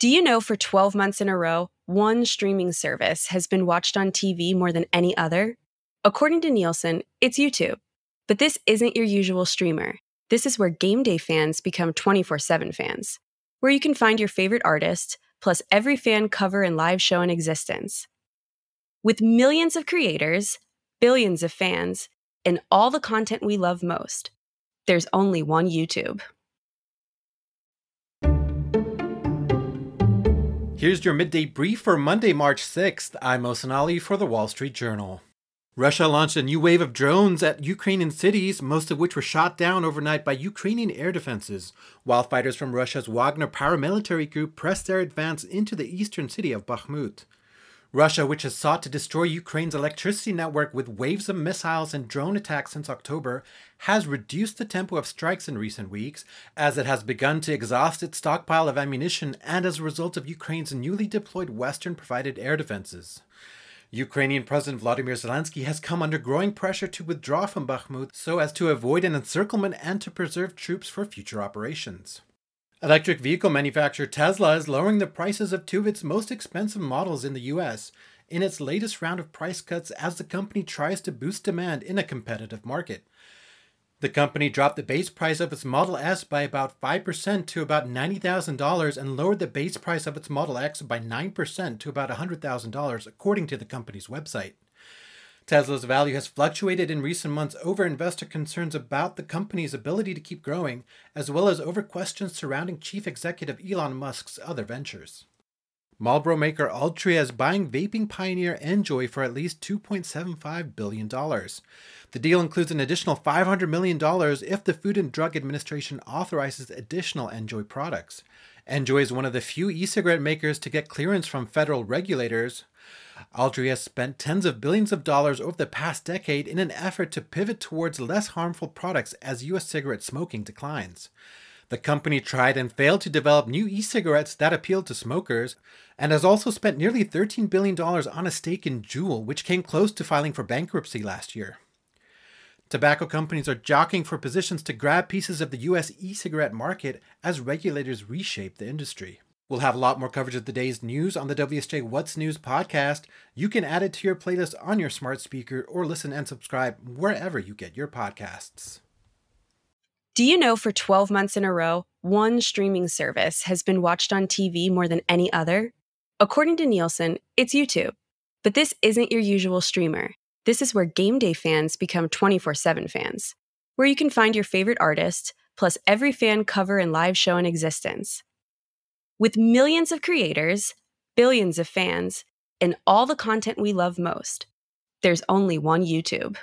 Do you know for 12 months in a row, one streaming service has been watched on TV more than any other? According to Nielsen, it's YouTube. But this isn't your usual streamer. This is where game day fans become 24 7 fans, where you can find your favorite artist, plus every fan cover and live show in existence. With millions of creators, billions of fans, and all the content we love most, there's only one YouTube. Here's your midday brief for Monday, March 6th. I'm Mohsen Ali for the Wall Street Journal. Russia launched a new wave of drones at Ukrainian cities, most of which were shot down overnight by Ukrainian air defenses, while fighters from Russia's Wagner paramilitary group pressed their advance into the eastern city of Bakhmut. Russia, which has sought to destroy Ukraine's electricity network with waves of missiles and drone attacks since October, has reduced the tempo of strikes in recent weeks as it has begun to exhaust its stockpile of ammunition and as a result of Ukraine's newly deployed Western provided air defenses. Ukrainian President Vladimir Zelensky has come under growing pressure to withdraw from Bakhmut so as to avoid an encirclement and to preserve troops for future operations. Electric vehicle manufacturer Tesla is lowering the prices of two of its most expensive models in the US in its latest round of price cuts as the company tries to boost demand in a competitive market. The company dropped the base price of its Model S by about 5% to about $90,000 and lowered the base price of its Model X by 9% to about $100,000, according to the company's website. Tesla's value has fluctuated in recent months over investor concerns about the company's ability to keep growing, as well as over questions surrounding chief executive Elon Musk's other ventures. Marlboro maker Altria is buying vaping pioneer NJOY for at least $2.75 billion. The deal includes an additional $500 million if the Food and Drug Administration authorizes additional NJOY products. NJOY is one of the few e cigarette makers to get clearance from federal regulators. Altria spent tens of billions of dollars over the past decade in an effort to pivot towards less harmful products as U.S. cigarette smoking declines. The company tried and failed to develop new e cigarettes that appealed to smokers, and has also spent nearly $13 billion on a stake in Juul, which came close to filing for bankruptcy last year. Tobacco companies are jockeying for positions to grab pieces of the US e cigarette market as regulators reshape the industry. We'll have a lot more coverage of the day's news on the WSJ What's News podcast. You can add it to your playlist on your smart speaker or listen and subscribe wherever you get your podcasts. Do you know for 12 months in a row, one streaming service has been watched on TV more than any other? According to Nielsen, it's YouTube. But this isn't your usual streamer. This is where game day fans become 24 7 fans, where you can find your favorite artist, plus every fan cover and live show in existence. With millions of creators, billions of fans, and all the content we love most, there's only one YouTube.